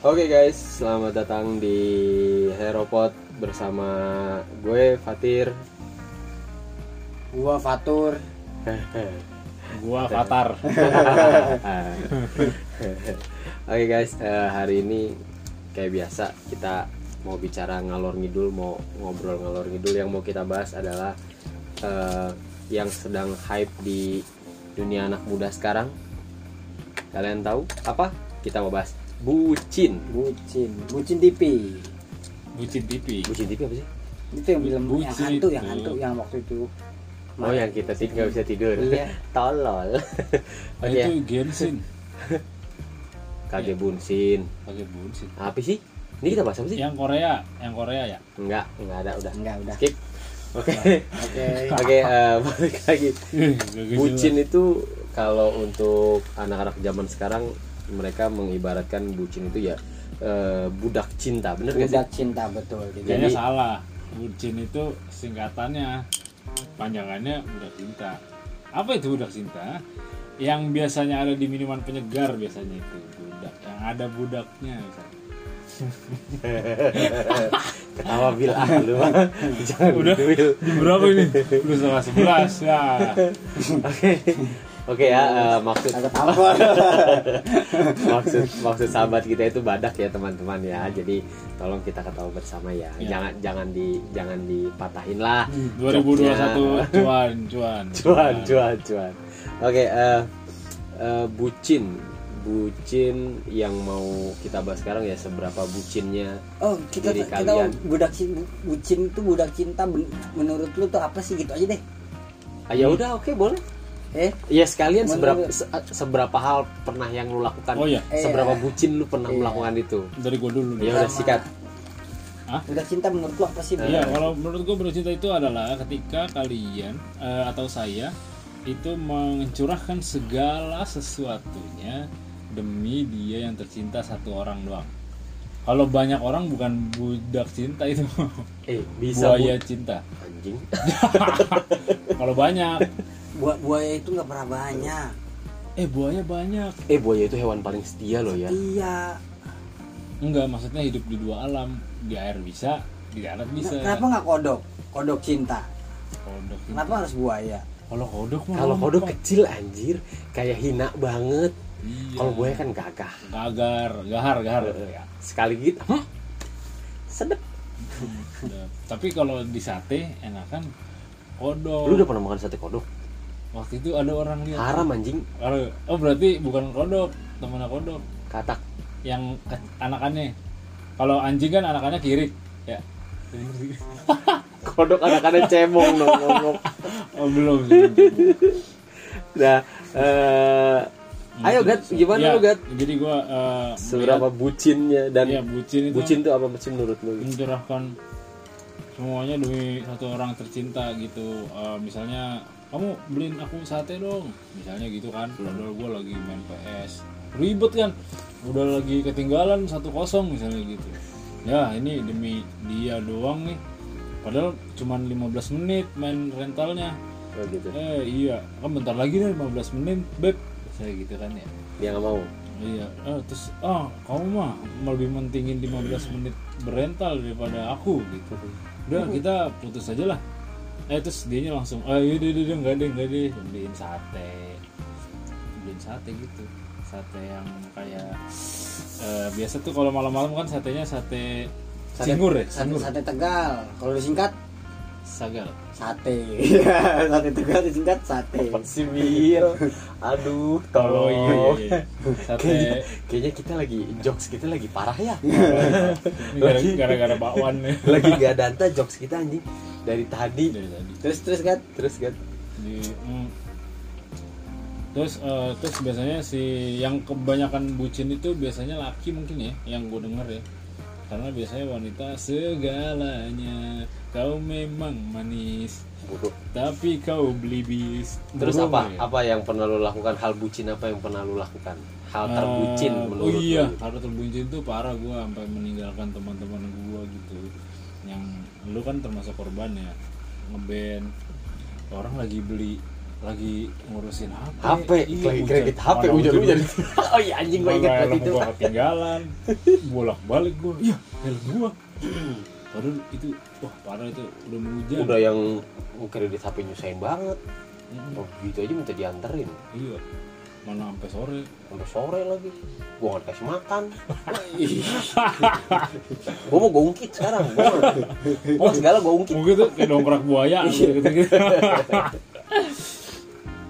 Oke guys, selamat datang di Heropod bersama gue Fatir. Gua Fatur. Gua Fatar. Oke guys, eh, hari ini kayak biasa kita mau bicara ngalor ngidul, mau ngobrol ngalor ngidul yang mau kita bahas adalah eh, yang sedang hype di dunia anak muda sekarang. Kalian tahu apa? Kita mau bahas bucin. Bucin. Bucin TV. Bucin TV. Bucin TV apa sih? Itu yang film yang Bucin hantu, itu. yang hantu yang waktu itu. Oh yang kita tidur nggak bisa tidur. Iya. Tolol. Oke. Itu Genshin. Kage bunsin. Pakai Bucin. Apa sih? Ini kita bahas apa sih? Yang Korea, yang Korea ya. Enggak, enggak ada udah. Enggak udah. Skip. Oke. Oke. Oke, eh, balik lagi. Bucin itu kalau untuk anak-anak zaman sekarang mereka mengibaratkan bucin itu ya eh, budak cinta, bener gak sih? Budak cinta betul. Gitu. Kayaknya Jadi- salah. Bucin itu singkatannya, panjangannya budak cinta. Apa itu budak cinta? Yang biasanya ada di minuman penyegar biasanya itu budak. Yang ada budaknya misalnya. Ketawa bil ah lu mah. Jangan Udah. Bil. Berapa ini? Udah setengah sebelas ya. Oke. Oke ya, eh, maksud maksud maksud sahabat kita itu badak ya teman-teman ya. Jadi tolong kita ketawa bersama ya. Ya. Jangan jangan di jangan dipatahin lah. 2021 cuan cuan cuan cuan cuan oke eh eh, bucin bucin yang mau kita bahas sekarang ya seberapa bucinnya Oh, kita Diri kita kalian. budak cinta, bucin itu budak cinta menurut lu tuh apa sih gitu aja deh. ah, ya udah oke boleh Eh, ya sekalian seberapa Menurut- se- seberapa hal pernah yang lu lakukan Oh, iya. seberapa Iya. bucin lu pernah Iya. melakukan itu dari gua dulu ya udah sikat budak cinta menurut lu apa sih? Bang? Iya, kalau menurut gue bercinta itu adalah ketika kalian eh, atau saya itu mencurahkan segala sesuatunya demi dia yang tercinta satu orang doang. Kalau banyak orang bukan budak cinta itu, eh bisa buaya bu- cinta. anjing Kalau banyak, Buat buaya itu nggak pernah banyak. eh buaya banyak. eh buaya itu hewan paling setia loh ya Iya. Enggak, maksudnya hidup di dua alam, di air bisa, di darat bisa. Kenapa nggak kodok? Kodok cinta. Kodok cinta. Kenapa harus buaya? Kalau kodok mah kalau kodok kecil anjir kayak hina banget Iya. kalau buaya kan gagah gagar, gahar, gahar. Ya, sekali gitu hmm, sedep. Tapi kalau di sate enakan kodok. lu udah pernah makan sate kodok Waktu itu ada orang lihat. haram anjing Oh berarti bukan kodok, temennya kodok. katak Yang anakannya. Kalau anjing kan anakannya kirik, ya. kodok anak-anak cemong dong ngomong Oh belum. sih. nah eh, ayo gat gimana Ya, lu gat Jadi gua eh, seberapa bucinnya dan melihat- Iya, bucin itu bucin tuh apa sih menurut lu mencurahkan semuanya demi satu orang tercinta gitu. Eh, misalnya kamu beliin aku sate dong, misalnya gitu kan. Padahal gua lagi main PS, ribet kan. Udah lagi ketinggalan satu kosong misalnya gitu. Ya ini demi dia doang nih. Padahal cuman 15 menit main rentalnya. oh, gitu Eh iya, kan bentar lagi nih 15 menit, beb. Saya gitu kan ya. dia nggak mau Iya, eh, terus ah kamu mah lebih mentingin 15 menit berental daripada aku gitu. Udah kita putus aja lah. Eh terus dianya langsung, ah iya deh deh enggak deh enggak deh. Beliin sate, beliin sate gitu, sate yang kayak eh, biasa tuh kalau malam-malam kan satenya sate, Sate- cingur ya, Sate, sate Tegal. Kalau disingkat? Sagal. sate. sate Tegal disingkat sate. Apa sih Bil aduh Oh tolong iya, iya, iya. sate. Kayaknya, kayaknya kita lagi jokes kita lagi parah ya. Ini gara- gara-gara bakwan nih lagi gak danta jokes kita anjing dari tadi. Dari tadi. Terus terus kan terus kan di mm. terus eh, terus biasanya si yang kebanyakan bucin itu biasanya laki mungkin ya yang gue denger ya. Karena biasanya wanita segalanya. Kau memang manis buruk. tapi kau belibis terus Burung apa? ya? apa yang pernah lu lakukan? Hal bucin apa yang pernah lu lakukan? Hal Eh, terbucin menurut oh iya hal terbucin tuh parah gue sampai meninggalkan teman-teman gue gitu lu kan termasuk korban ya ngeband orang lagi beli lagi ngurusin HP HP Iya, lagi kredit HP hujan-hujan oh iya anjing Mana inget helm itu. gua ketinggalan. Bolak balik gua. Iya helm gua. Padahal itu wah parah itu. Udah hujan udah yang kredit HP nyusahin banget. Mm, oh gitu aja minta dianterin. Iya mana sampai sore? Sampai sore lagi. Gua nggak dikasih makan. Gua mau gua ungkit sekarang mau mau segala gua ungkit mungkin tuh kayak dongkrak buaya gitu gitu,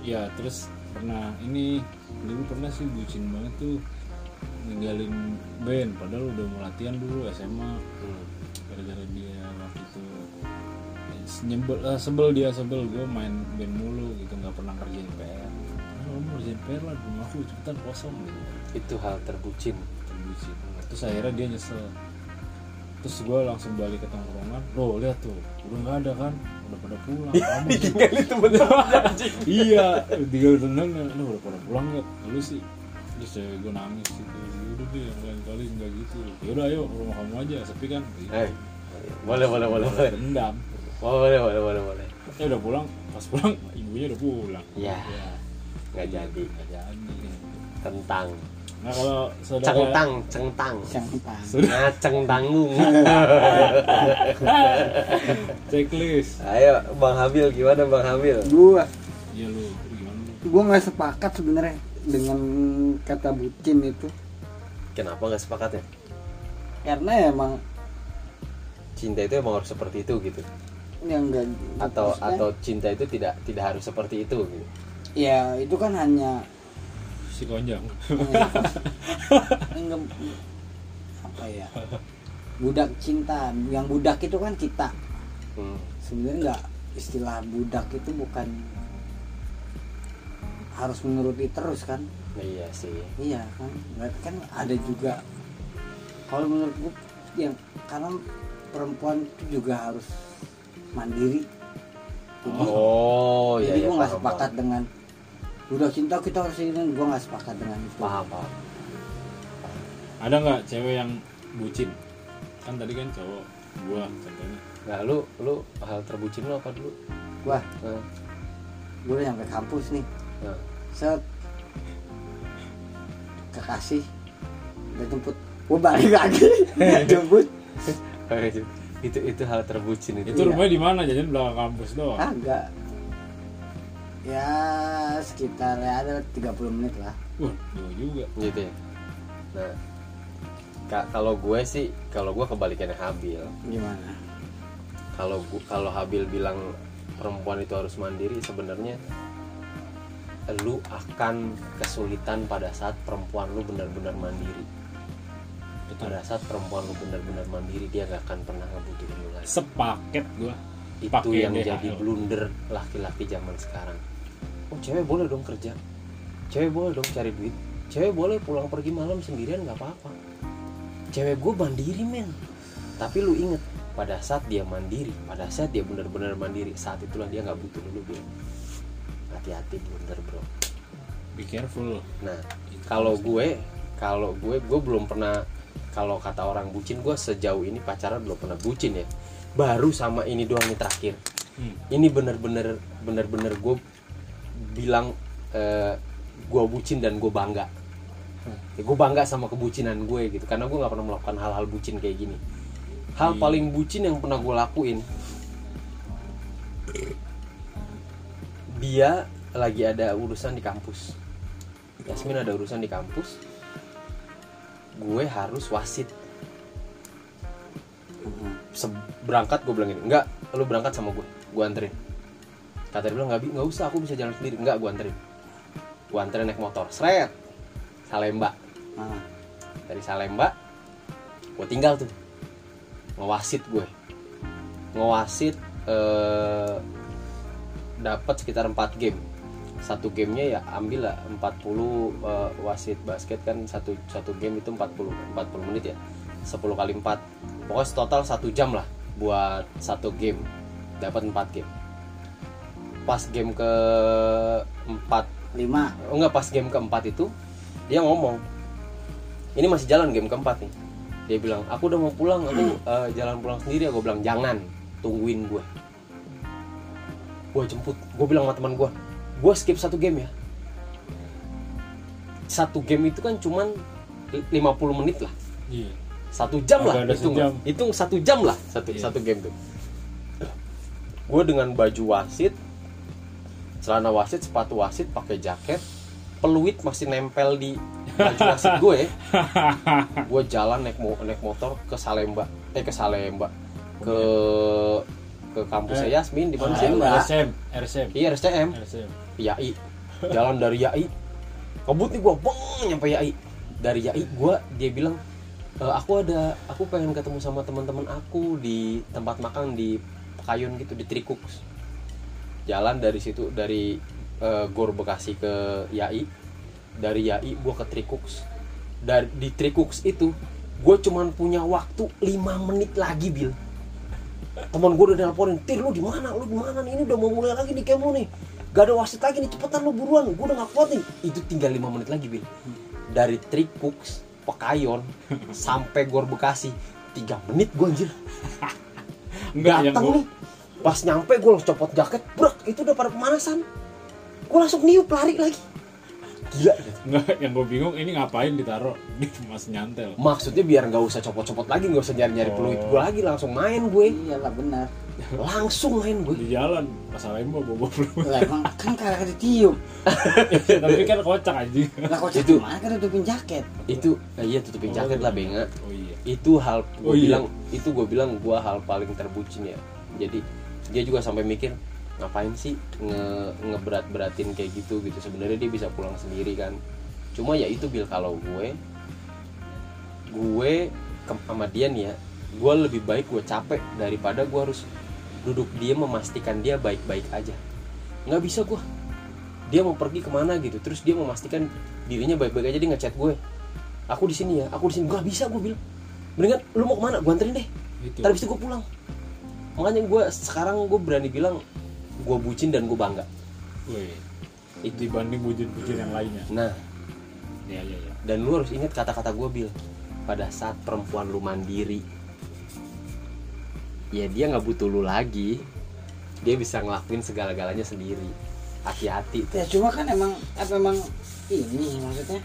ya terus pernah ini dulu pernah sih bucin banget tuh ninggalin band. Padahal udah mau latihan dulu SMA Hmm. gara-gara dia waktu itu nyebel eh, sebel dia sebel gue main band mulu gitu. Nggak pernah kerjain PR ah, kamu kerjain PR lah rumah aku cepetan kosong. Gitu itu hal terbucin. Terbucin. Terus akhirnya dia nyesel. Terus gue langsung balik ke tongkrongan. Loh lihat tuh udah nggak ada kan? Udah pada pulang. Kamu ditinggalin anjing. Iya tinggal tenang lu udah pada pulang nggak? Lu sih. Terus ya gue nangis gitu udah deh yang lain kali nggak gitu. Yaudah ayo ke rumah kamu aja sepi kan? Gitu. Eh, boleh boleh boleh boleh. dendam boleh boleh boleh boleh. Ya udah pulang pas pulang ibunya udah pulang. Ya ya nggak jadi. Nggak jadi. Tentang nah kalau saudara cengtang cengtang ngaceng tanggung checklist. Ayo bang Habil gimana bang Habil? Gua iya lu gimana gua nggak sepakat sebenarnya dengan kata bucin itu. Kenapa nggak sepakat ya? Karena emang cinta itu emang harus seperti itu gitu. Yang enggak atau maksudnya, atau cinta itu tidak tidak harus seperti itu gitu. Ya itu kan hanya si konjang. Enggak apa ya? Budak cinta. Yang budak itu kan kita. Hmm. sebenarnya nggak istilah budak itu bukan harus menuruti terus kan? Nah, iya sih. Iya kan? Berarti kan ada juga kalau menurut gue yang karena perempuan itu juga harus mandiri. Jadi, oh iya jadi iya gue nggak sepakat dengan budak cinta kita harus ini gue nggak sepakat dengan itu. Paham paham. Ada nggak cewek yang bucin? Kan tadi kan cowok gua contohnya. Nggak lu lu hal terbucin lu apa dulu? Wah Nah, gue udah nyampe kampus nih. Nah. set. Kekasih. Udah jemput. Gue balik lagi. Jemput. Itu itu hal terbucin itu. Itu rumahnya di mana? Jajan belakang kampus doang? Agak ya sekitar ya ada 30 menit lah. Wah jauh juga. Gitu ya. Nah. Ka- kalau gue sih kalau gue kebalikannya Habil. Gimana? Kalau kalau Habil bilang perempuan itu harus mandiri sebenarnya lu akan kesulitan pada saat perempuan lu benar-benar mandiri. Betul. Pada saat perempuan lu benar-benar mandiri dia gak akan pernah ngebutuhin lu lagi. Sepaket gua. Itu yang DHL. jadi blunder laki-laki zaman sekarang oh cewek boleh dong kerja. Cewek boleh dong cari duit. Cewek boleh pulang pergi malam sendirian nggak apa-apa. Cewek gue mandiri men. Tapi lu inget pada saat dia mandiri pada saat dia benar-benar mandiri saat itulah dia nggak butuh lu Bil. hati-hati blunder bro. Be careful. Nah kalau gue kalau gue gue belum pernah kalau kata orang bucin gue sejauh ini pacaran belum pernah bucin ya. Baru sama ini doang nih terakhir. Hmm. ini bener-bener bener-bener gue bilang eh, gue bucin dan gue bangga. Ya, gue bangga sama kebucinan gue gitu karena gue nggak pernah melakukan hal-hal bucin kayak gini. Hal Iya. paling bucin yang pernah gue lakuin dia lagi ada urusan di kampus. Yasmin ada urusan di kampus gue harus wasit. Berangkat gue bilang gini enggak lu berangkat sama gue gue anterin kata dia bilang nggak nggak usah aku bisa jalan sendiri. Enggak gue anterin. Gue anterin naik motor. Seret! Salemba. Nah, dari Salemba gue tinggal tuh. Ngewasit gue ngewasit eh, dapat sekitar 4 game. Satu gamenya ya ambil lah 40 eh, wasit basket kan satu satu game itu 40 40 menit ya. 10 kali 4 pokoknya total satu jam lah buat satu game. Dapat 4 game pas game ke 4 lima. Oh enggak pas game keempat itu dia ngomong ini masih jalan game keempat nih. Dia bilang aku udah mau pulang aku eh, jalan pulang sendiri. Aku bilang jangan tungguin gue gue jemput gue bilang sama teman gue gue skip satu game ya. Satu game itu kan cuman li- 50 menit lah. Iya. satu jam lah Agak ada hitung. sejam. hitung satu jam lah satu Iya. satu game tuh. Gue dengan baju wasit celana wasit sepatu wasit pakai jaket peluit masih nempel di baju wasit gue. Gue jalan naik mo naik motor ke Salemba eh ke Salemba. Ke ke kampusnya Eh, Yasmin di mana sih itu? RSM, RSM, iya RSM. Yai. Jalan dari Yai. Kebut nih gue beng nyampe Yai. Dari Yai gue dia bilang "E, aku ada aku pengen ketemu sama teman-teman aku di tempat makan di Pekayun gitu di Trikuks jalan dari situ dari eh, Gor Bekasi ke Yai. Dari Yai gue ke Trikuks dari di Trikuks itu gue cuman punya waktu 5 menit lagi bil. Teman gue udah nelponin tir lu di mana? Lu di mana nih? Ini udah mau mulai lagi di kemo nih. Gak ada wasit lagi nih cepetan lu buruan. Gue udah gak kuat nih. Itu tinggal lima menit lagi bil. Dari Trikuks Pekayon sampai Gor Bekasi tiga menit gue anjir. Enggak datang gua, nih pas nyampe gue langsung copot jaket brak itu udah pada pemanasan gue langsung niup lari lagi gila enggak yang gue bingung ini ngapain ditaruh di mas nyantel. maksudnya biar nggak usah copot-copot lagi nggak usah nyari-nyari Oh. peluit gue lagi langsung main gue iyalah benar langsung main gue Di jalan pas Salemba bawa peluit. lah emang kan kagak ditiup Tapi kan kocak anjing. lah kok Itu- mana kan tutupin jaket itu eh, iya tutupin jaket lah benga Oh iya. itu hal gue Oh, iya. bilang itu gue bilang gue hal paling terbucin ya jadi dia juga sampai mikir ngapain sih nge ngeberat beratin kayak gitu gitu. Sebenarnya dia bisa pulang sendiri kan. Cuma ya itu bil kalau gue gue ke- sama dia nih ya gue lebih baik gue capek daripada gue harus duduk dia memastikan dia baik-baik aja. Nggak bisa gue dia mau pergi ke mana gitu terus dia memastikan dirinya baik-baik aja dia ngechat gue. Aku di sini ya aku di sini. Gak bisa gue bilang mendingan lu mau ke mana? Gue anterin deh. Itu. ntar abis itu gue pulang makanya gue sekarang gue berani bilang gue bucin dan gue bangga. Wih. itu. Dibanding bucin-bucin yang lainnya. nah. Iya iya iya. dan lu harus ingat kata-kata gue bil. Pada saat perempuan lu mandiri ya dia nggak butuh lu lagi. Dia bisa ngelakuin segala-galanya sendiri. Hati-hati. Ya cuma kan emang apa emang ini maksudnya.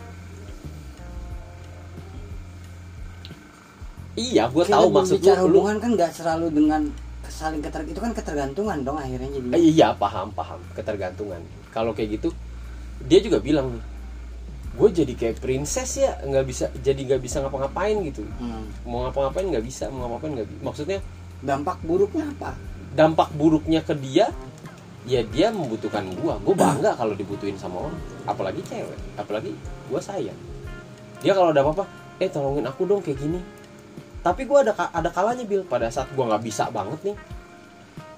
Iya gue tahu maksud lu, lu hubungan kan nggak selalu dengan saling keter itu kan ketergantungan dong akhirnya jadi Eh, iya paham paham. Ketergantungan. Kalau kayak gitu dia juga bilang gue jadi kayak princess ya nggak bisa jadi nggak bisa ngapa-ngapain gitu. Hmm. mau ngapa-ngapain nggak bisa mau ngapa-ngapain nggak bisa maksudnya dampak buruknya apa? dampak buruknya ke dia ya dia membutuhkan gua. Gua bangga kalau dibutuhin sama orang apalagi cewek apalagi gua sayang. Dia kalau ada apa-apa eh tolongin aku dong kayak gini tapi gua ada ada kalanya bil. Pada saat gua nggak bisa banget nih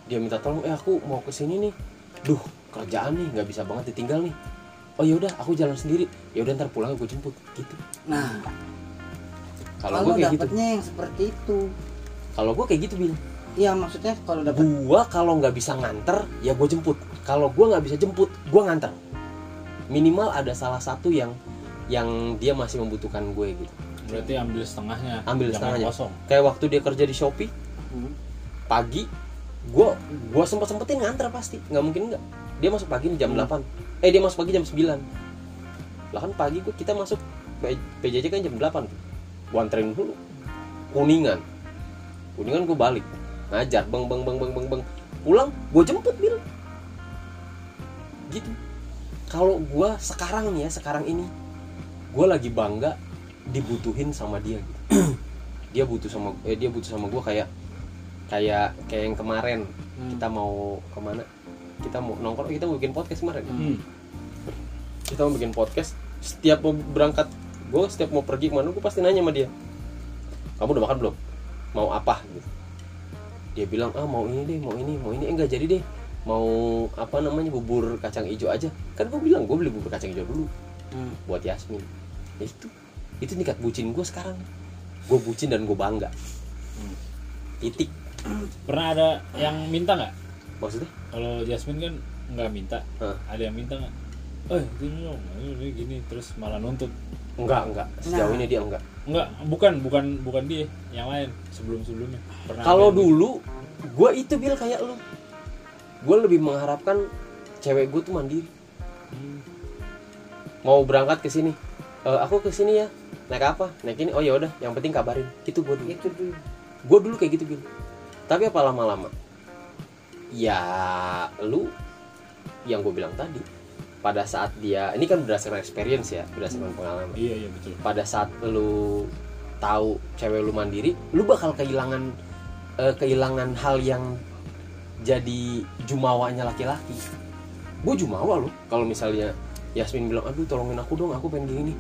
dia minta tolong eh aku mau ke sini nih. Duh kerjaan nih nggak bisa banget ditinggal nih. Oh ya udah aku jalan sendiri. Ya udah ntar pulang gue jemput. Gitu. Nah kalau gua kayak gitu. yang seperti itu. Kalau gua kayak gitu bil. Iya maksudnya kalau dapet gua kalau nggak bisa nganter ya gue jemput. Kalau gua nggak bisa jemput gua nganter. Minimal ada salah satu yang yang dia masih membutuhkan gue gitu Berarti ambil setengahnya. ambil jangan setengahnya. kosong. kayak waktu dia kerja di shopee Hmm. pagi gua gua sempet sempetin nganter pasti. Nggak mungkin nggak. Dia masuk pagi jam Hmm. 8 eh dia masuk pagi jam 9 lah kan pagi gua kita masuk PJJ kan jam 8 tuh. Gua anterin dulu. Kuningan. Kuningan gua balik. Ngajar beng beng beng beng beng beng. Pulang gua jemput bil. Gitu. Kalau gua sekarang nih ya sekarang ini gua lagi bangga dibutuhin sama dia gitu. Dia butuh sama eh, dia butuh sama gua kayak kayak kayak yang kemarin. Hmm. kita mau ke mana? Kita mau nongkrong kita mau bikin podcast kemarin? Hmm. kita mau bikin podcast setiap mau berangkat gue setiap mau pergi ke mana gue pasti nanya sama dia. Kamu udah makan belum? Mau apa? Gitu. Dia bilang ah mau ini deh mau ini mau ini. Eh, enggak jadi deh. Mau apa namanya bubur kacang hijau aja. Kan gue bilang gue beli bubur kacang hijau dulu Hmm. buat Yasmin. Ya itu itu tingkat bucin gue sekarang gue bucin dan gue bangga titik Pernah ada yang minta nggak? maksudnya Kalau Jasmine kan nggak minta. Hah? Ada yang minta nggak? Eh, gini dong, ini gini terus malah nuntut. enggak enggak sejauh Nah. ini dia enggak Enggak, bukan bukan bukan dia, yang lain sebelum-sebelumnya. Pernah kalau dulu gue itu bil kayak lu gue lebih mengharapkan cewek gue tuh mandiri Hmm. mau berangkat ke sini "Eh, aku ke sini ya naik apa? Naik ini? Oh ya udah. Yang penting kabarin. Gitu gue dulu. Itu tuh gue dulu kayak gitu Bil. Tapi apa lama-lama? Ya lu yang gue bilang tadi pada saat dia ini kan berdasarkan experience ya berdasarkan pengalaman. Iya iya betul. Pada saat lu tahu cewek lu mandiri lu bakal kehilangan eh, kehilangan hal yang jadi jumawanya laki-laki. Gue jumawa loh kalau misalnya Yasmin bilang aduh tolongin aku dong aku pengen gini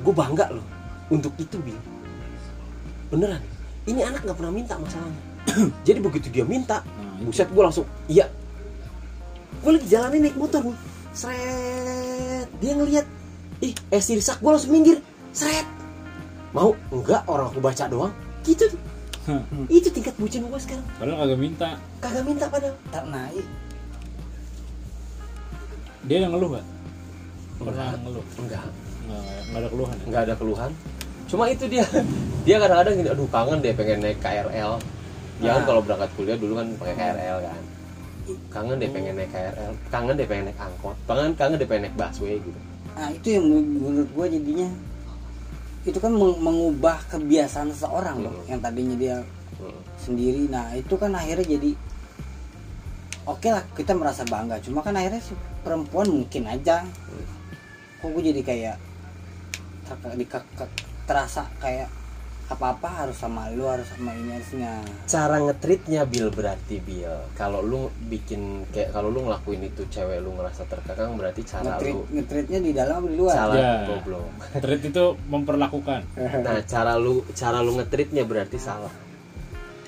gue bangga loh untuk itu bil beneran ini anak nggak pernah minta masalahnya. Jadi begitu dia minta nah buset gue langsung iya. Gue lagi jalanin naik motor nih seret dia ngeliat ih eh sirsak gue langsung minggir. Seret. Mau? Enggak orang aku baca doang. Gitu tuh. Itu tingkat bucin gue sekarang. Padahal kagak minta. Kagak minta padahal. Tak naik. Dia yang ngeluh gak pernah Enggak. ngeluh. Enggak nggak nggak ada keluhan. Ya? enggak ada keluhan. Cuma itu dia. Dia kadang-kadang gini aduh kangen deh pengen naik KRL dia kan Nah. kalau berangkat kuliah dulu kan pakai KRL kan. Kangen deh pengen naik KRL kangen deh pengen naik angkot. Kangen kangen deh pengen naik busway gitu. Nah itu yang menur- menurut gue jadinya. Itu kan meng- mengubah kebiasaan seseorang loh Hmm. yang tadinya dia Hmm. sendiri. Nah itu kan akhirnya jadi oke lah kita merasa bangga. Cuma kan akhirnya si perempuan mungkin aja. Kok gue jadi kayak ter- di- ke- terasa kayak apa-apa harus sama lu harus sama ini harusnya cara ngetritnya Bill berarti Bill kalau lu bikin kayak kalau lu ngelakuin itu cewek lu ngerasa terkekang berarti cara ngetrit lu ngetritnya di dalam di luar? Salah Ya. goblok. Treat itu memperlakukan. Nah cara lu cara lu ngetritnya berarti salah.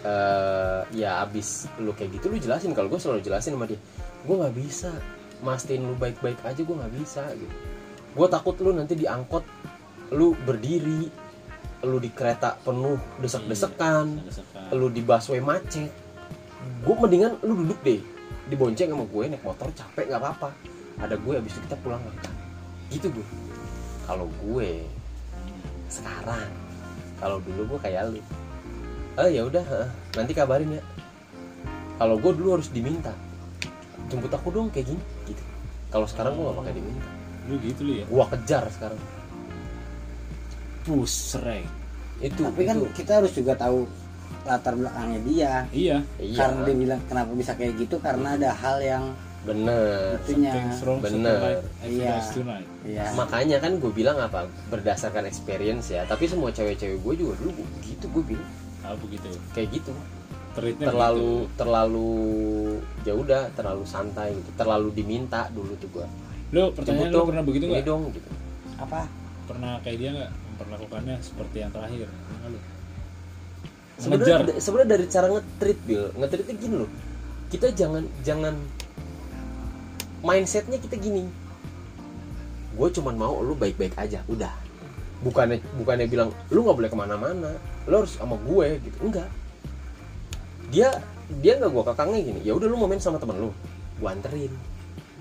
Eh ya abis lu kayak gitu lu jelasin. Kalau gue selalu jelasin sama dia gue nggak bisa mastiin lu baik-baik aja gue nggak bisa gitu. Gue takut lu nanti diangkot lu berdiri lu di kereta penuh desek-desekan Desekan. lu di busway macet. Gue mendingan lu duduk deh dibonceng sama gue naik motor capek nggak apa-apa. Ada gue abis itu kita pulang makan gitu gue kalau gue sekarang kalau dulu gue kayak lu. Eh ya udah nanti kabarin ya. Kalau gue dulu harus diminta jemput aku dong kayak gini gitu. Kalau sekarang gue gak pakai diminta. Lu gitu lu ya? Gue kejar sekarang pusreng. Itu tapi kan itu. kita harus juga tahu latar belakangnya dia. Iya. Iya. karena dia bilang kenapa bisa kayak gitu? Karena ada hal yang bener. Itunya. Bener. Iya. iya. Makanya kan gue bilang apa? Berdasarkan experience ya. Tapi semua cewek-cewek gue juga dulu gua- gitu gue bilang. Ah begitu. Kayak gitu. Treatnya terlalu terlalu ya udah terlalu santai gitu. Terlalu diminta dulu tuh gue begitu. lu pertanyaan lu pernah begitu nggak? dong gitu. Apa? Pernah kayak dia nggak memperlakukannya seperti yang terakhir. Sebenarnya sebenarnya dari cara ngetrit bil ngetritnya gini loh. Kita jangan jangan mindsetnya kita gini. Gue cuman mau lu baik-baik aja udah. Bukannya bukannya bilang lu nggak boleh ke mana-mana lu harus sama gue gitu. Enggak. Dia dia nggak gue kakangnya gini ya udah lu mau main sama temen lu gue anterin.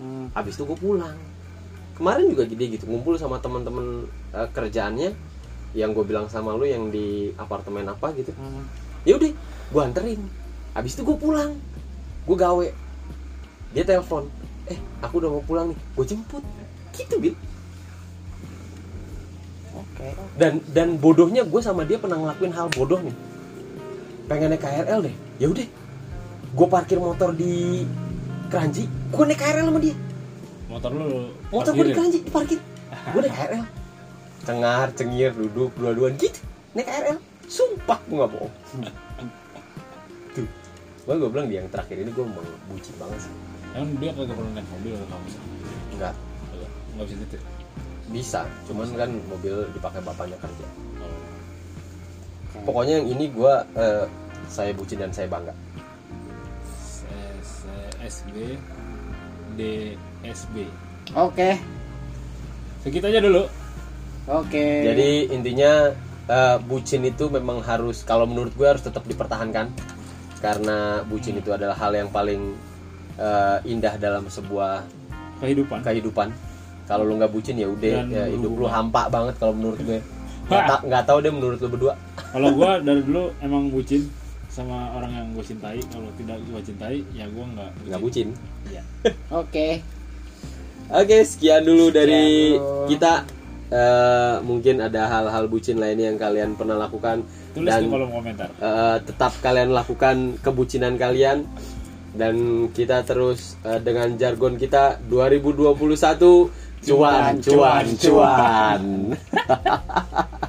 Hmm. habis itu gue pulang. Kemarin juga dia gitu ngumpul sama teman-teman eh, kerjaannya yang gue bilang sama lu yang di apartemen apa gitu. Hmm. ya udah gue anterin. Habis itu gue pulang. Gue gawe. Dia telepon eh aku udah mau pulang nih. Gue jemput. Gitu bil. Oke. Dan dan bodohnya gue sama dia pernah ngelakuin hal bodoh nih. Pengen naik KRL deh. Ya udah gue parkir motor di Keranji gue naik KRL sama dia. Motor lu motor gue di. Keranji diparkir. Gue naik KRL cengar cengir duduk dua-duaan. Gitu. Naik KRL sumpah gue nggak bohong. Tuh. Gue gue bilang di yang terakhir ini gue mau bucin banget sih. Emang dia kagak pernah naik mobil atau kamu nggak. Kagak. nggak bisa gitu bisa cuman kan mobil dipakai bapaknya kerja. Oh. Pokoknya yang ini gue eh, saya bucin dan saya bangga. S- SB DSB oke. Segitu aja dulu oke. Jadi intinya eh, bucin itu memang harus kalau menurut gue harus tetap dipertahankan. Karena bucin itu adalah hal yang paling eh, indah dalam sebuah kehidupan. kehidupan. Kalau lu nggak bucin ya udah ya, hidup lu hampa banget kalau menurut gue. Nggak ta- nggak tahu deh menurut lu berdua. Kalau gua dari dulu emang bucin sama orang yang gue cintai. Kalau tidak gue cintai ya gue nggak nggak bucin. Iya. oke. Oke, sekian dulu dari Sekian dulu. kita. Eh, mungkin ada hal-hal bucin lainnya yang kalian pernah lakukan Tulis dan di kolom komentar. eh, tetap kalian lakukan kebucinan kalian dan kita terus eh, dengan jargon kita 2021 cuan cuan cuan.